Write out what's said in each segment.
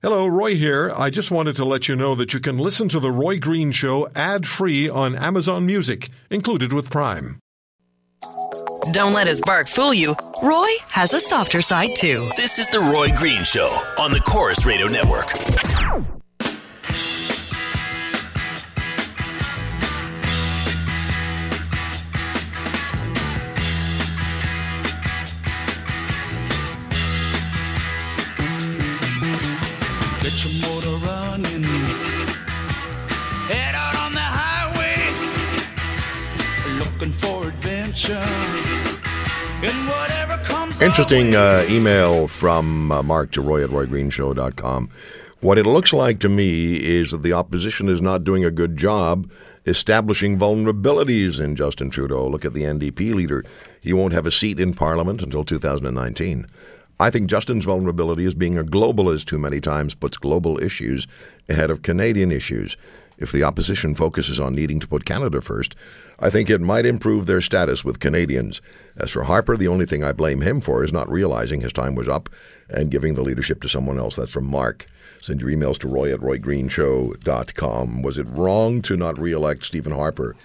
Hello, Roy here. I just wanted to let you know that you can listen to The Roy Green Show ad free on Amazon Music, included with Prime. Don't let his bark fool you. Roy has a softer side too. This is The Roy Green Show on the Corus Radio Network. Interesting uh, email from uh, Mark to Roy at RoyGreenshow.com. What it looks like to me is that the opposition is not doing a good job establishing vulnerabilities in Justin Trudeau. Look at the NDP leader. He won't have a seat in Parliament until 2019. I think Justin's vulnerability is being a globalist who many times puts global issues ahead of Canadian issues. If the opposition focuses on needing to put Canada first, I think it might improve their status with Canadians. As for Harper, the only thing I blame him for is not realizing his time was up and giving the leadership to someone else. That's from Mark. Send your emails to roy at roygreenshow.com. Was it wrong to not re-elect Stephen Harper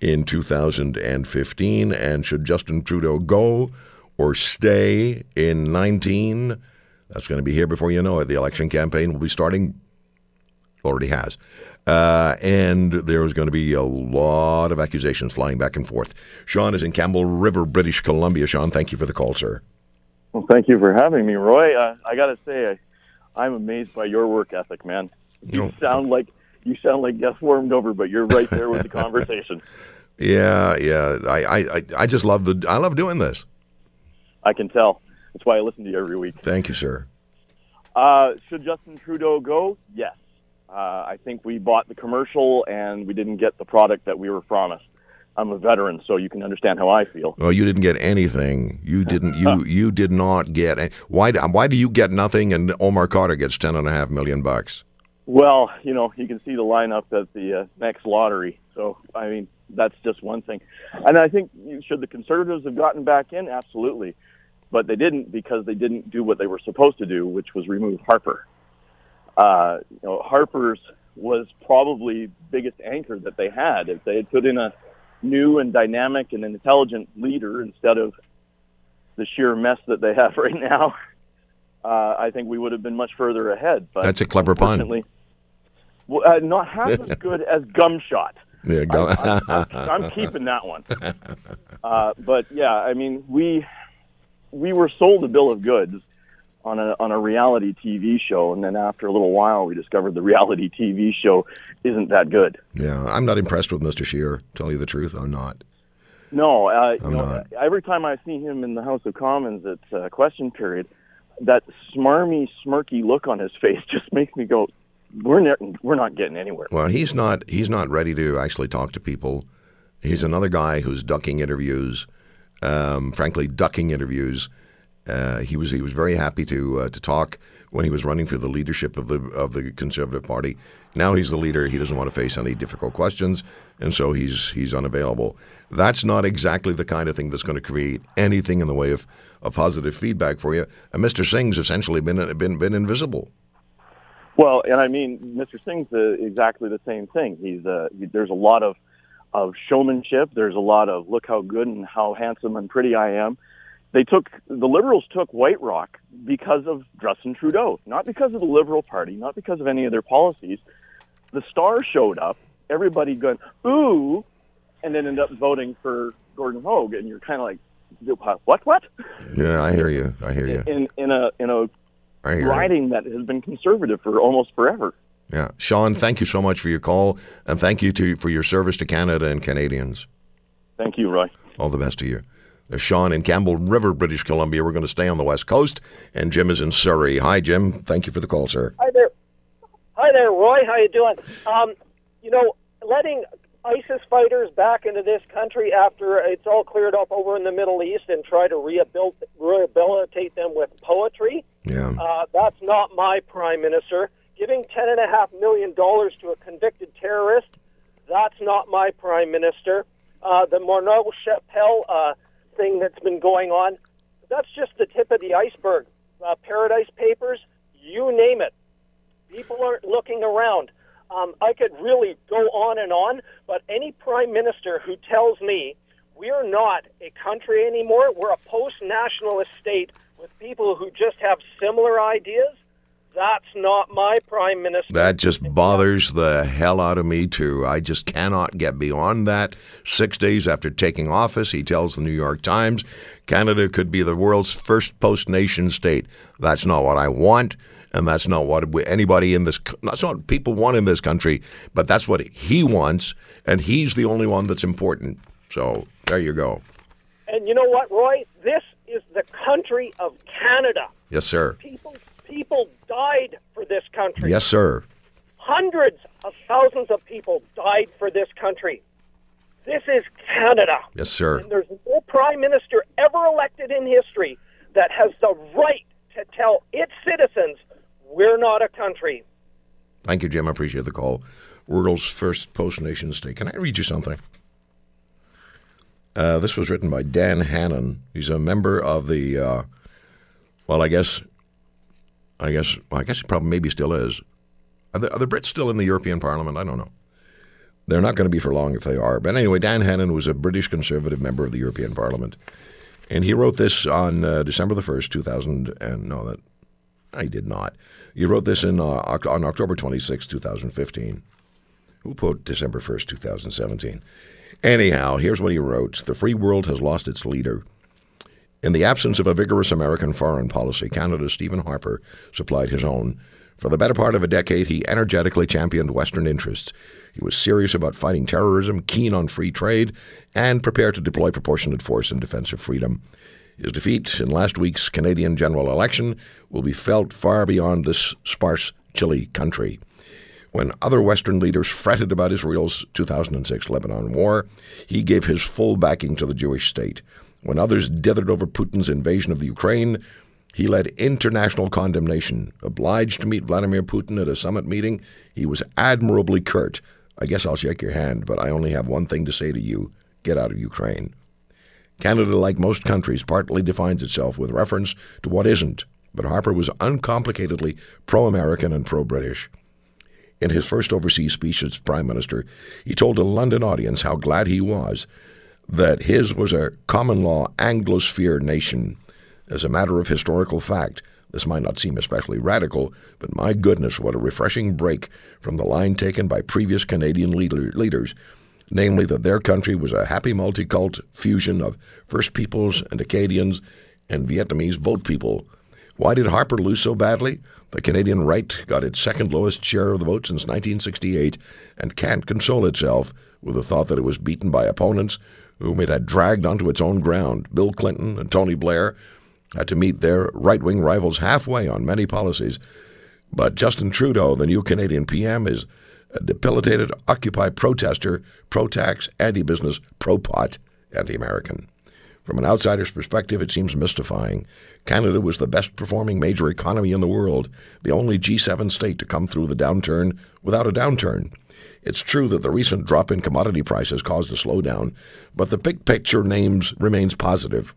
in 2015? And should Justin Trudeau go or stay in 19? That's going to be here before you know it. The election campaign will be starting already has. Uh, and there's going to be a lot of accusations flying back and forth. Sean is in Campbell River, British Columbia. Sean, thank you for the call, sir. Well, thank you for having me, Roy. Uh, I got to say, I, I'm amazed by your work ethic, man. You No. sound like you sound like Gus warmed over, but you're right there with the conversation. Yeah, yeah. I, I, I- I just love the. I love doing this. I can tell. That's why I listen to you every week. Thank you, sir. Uh, should Justin Trudeau go? Yes. Uh, I think we bought the commercial and we didn't get the product that we were promised. I'm a veteran, so you can understand how I feel. Well, you didn't get anything. You didn't. You you did not get. any- Why? do- Why do you get nothing and Omar Khadr gets ten and a half million bucks? Well, you know, you can see the lineup at the uh, next lottery. So, I mean, that's just one thing. And I think should the Conservatives have gotten back in? Absolutely. But they didn't because they didn't do what they were supposed to do, which was remove Harper. Uh, you know, Harper's was probably the biggest anchor that they had. If they had put in a new and dynamic and intelligent leader instead of the sheer mess that they have right now, uh, I think we would have been much further ahead. But That's a clever pun. well, uh, not half as good as Gumshot. Yeah, go. I'm, I'm, I'm keeping that one. Uh, but yeah, I mean, we we were sold a bill of goods on a on a reality TV show, and then after a little while, we discovered the reality TV show isn't that good. yeah, I'm not impressed with Mr. Scheer. Tell you the truth, I'm not. No, uh, I'm know, not. every time I see him in the House of Commons at uh, question period, that smarmy, smirky look on his face just makes me go, "We're ne- we're not getting anywhere." Well, he's not. He's not ready to actually talk to people. He's another guy who's ducking interviews. Um, frankly, ducking interviews. Uh, he was he was very happy to uh, to talk when he was running for the leadership of the of the Conservative Party. Now he's the leader. He doesn't want to face any difficult questions, and so he's he's unavailable. That's not exactly the kind of thing that's going to create anything in the way of, of positive feedback for you. And Mr. Singh's essentially been been been invisible. Well, and I mean, Mr. Singh's exactly the same thing. He's uh, he, there's a lot of of showmanship. There's a lot of look how good and how handsome and pretty I am. They took the Liberals took White Rock because of Justin Trudeau, not because of the Liberal Party, not because of any of their policies. The Star showed up. Everybody going ooh, and then ended up voting for Gordon Hogg, and you're kind of like, what, what? Yeah, I hear you. I hear you. In in a in a hear you. that has been conservative for almost forever. Yeah, Sean, thank you so much for your call, and thank you to for your service to Canada and Canadians. Thank you, Roy. All the best to you. There's Sean in Campbell River, British Columbia. We're going to stay on the west coast, and Jim is in Surrey. Hi, Jim. Thank you for the call, sir. Hi there. Hi there, Roy. How you doing? Um, you know, letting ISIS fighters back into this country after it's all cleared up over in the Middle East and try to rehabil- rehabilitate them with poetry. Yeah, Uh, that's not my prime minister. Giving ten and a half million dollars to a convicted terrorist. That's not my prime minister. Uh, the Morneau Shepell uh, thing that's been going on. That's just the tip of the iceberg. Uh, Paradise Papers, you name it. People aren't looking around. Um, I could really go on and on, but any prime minister who tells me we're not a country anymore, we're a post-nationalist state with people who just have similar ideas, that's not my prime minister. That just bothers the hell out of me, too. I just cannot get beyond that. Six days after taking office, he tells the New York Times Canada could be the world's first post nation state. That's not what I want. And that's not what anybody in this, that's not what people want in this country, but that's what he wants. And he's the only one that's important. So there you go. And you know what, Roy? This is the country of Canada. Yes, sir. People, people died for this country. Yes, sir. Hundreds of thousands of people died for this country. This is Canada. Yes, sir. And there's no prime minister ever elected in history that has the right to tell its citizens we're not a country. Thank you, Jim. I appreciate the call. World's first post nation state. Can I read you something? Uh, this was written by Dan Hannan. He's a member of the, uh, well, I guess, I guess, well, I guess he probably maybe still is. Are the, are the Brits still in the European Parliament? I don't know. They're not going to be for long if they are. But anyway, Dan Hannan was a British Conservative member of the European Parliament, and he wrote this on uh, December the first, two thousand. And no, that I did not. He wrote this in uh, on October twenty sixth, two thousand fifteen. Who put December first, two thousand seventeen? Anyhow, here's what he wrote: The free world has lost its leader. In the absence of a vigorous American foreign policy, Canada's Stephen Harper supplied his own. For the better part of a decade, he energetically championed Western interests. He was serious about fighting terrorism, keen on free trade, and prepared to deploy proportionate force in defense of freedom. His defeat in last week's Canadian general election will be felt far beyond this sparse, chilly country. When other Western leaders fretted about Israel's 2006 Lebanon war, he gave his full backing to the Jewish state. When others dithered over Putin's invasion of the Ukraine, he led international condemnation. Obliged to meet Vladimir Putin at a summit meeting, he was admirably curt. I guess I'll shake your hand, but I only have one thing to say to you get out of Ukraine. Canada, like most countries, partly defines itself with reference to what isn't, but Harper was uncomplicatedly pro American and pro British. In his first overseas speech as Prime Minister, he told a London audience how glad he was that his was a common law Anglosphere nation. As a matter of historical fact, this might not seem especially radical, but my goodness, what a refreshing break from the line taken by previous Canadian leader, leaders, namely that their country was a happy multicult fusion of First Peoples and Acadians and Vietnamese boat people. Why did Harper lose so badly? The Canadian right got its second lowest share of the vote since 1968 and can't console itself with the thought that it was beaten by opponents whom it had dragged onto its own ground. Bill Clinton and Tony Blair had to meet their right wing rivals halfway on many policies. But Justin Trudeau, the new Canadian PM, is a debilitated Occupy protester, pro tax, anti business, pro pot, anti American. From an outsider's perspective, it seems mystifying. Canada was the best performing major economy in the world, the only G7 state to come through the downturn without a downturn. It's true that the recent drop in commodity prices caused a slowdown, but the big picture names remains positive.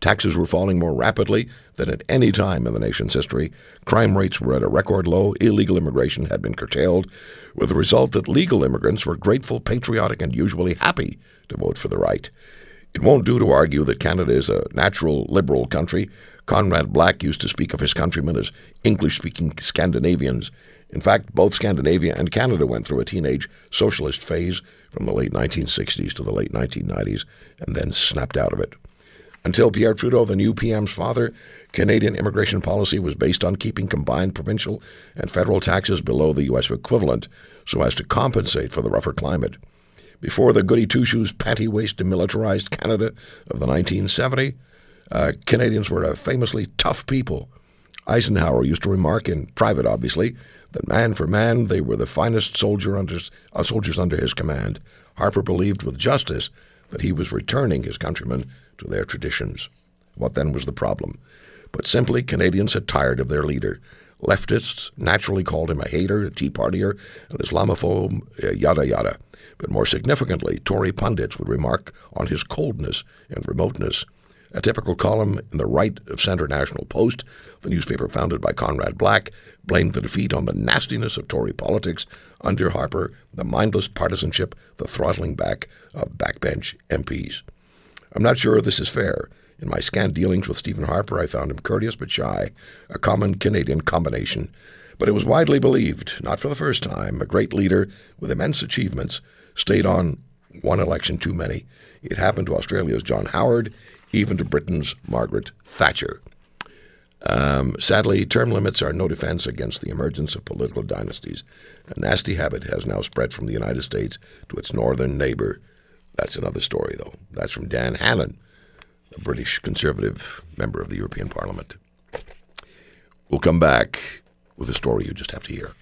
Taxes were falling more rapidly than at any time in the nation's history. Crime rates were at a record low. Illegal immigration had been curtailed, with the result that legal immigrants were grateful, patriotic, and usually happy to vote for the right. It won't do to argue that Canada is a natural liberal country. Conrad Black used to speak of his countrymen as English speaking Scandinavians. In fact, both Scandinavia and Canada went through a teenage socialist phase from the late 1960s to the late 1990s and then snapped out of it. Until Pierre Trudeau, the new PM's father, Canadian immigration policy was based on keeping combined provincial and federal taxes below the U.S. equivalent so as to compensate for the rougher climate. Before the goody two shoes, panty waist, demilitarized Canada of the 1970s, uh, Canadians were a famously tough people. Eisenhower used to remark, in private obviously, that man for man they were the finest soldier under, uh, soldiers under his command. Harper believed with justice that he was returning his countrymen to their traditions. What then was the problem? But simply, Canadians had tired of their leader. Leftists naturally called him a hater, a Tea Partier, an Islamophobe, uh, yada yada. But more significantly, Tory pundits would remark on his coldness and remoteness. A typical column in the right of center National Post, the newspaper founded by Conrad Black, blamed the defeat on the nastiness of Tory politics under Harper, the mindless partisanship, the throttling back of backbench MPs. I'm not sure this is fair. In my scant dealings with Stephen Harper, I found him courteous but shy, a common Canadian combination. But it was widely believed, not for the first time, a great leader with immense achievements stayed on one election too many. It happened to Australia's John Howard, even to Britain's Margaret Thatcher. Um, sadly, term limits are no defense against the emergence of political dynasties. A nasty habit has now spread from the United States to its northern neighbor. That's another story, though. That's from Dan Hannan, a British Conservative member of the European Parliament. We'll come back with a story you just have to hear.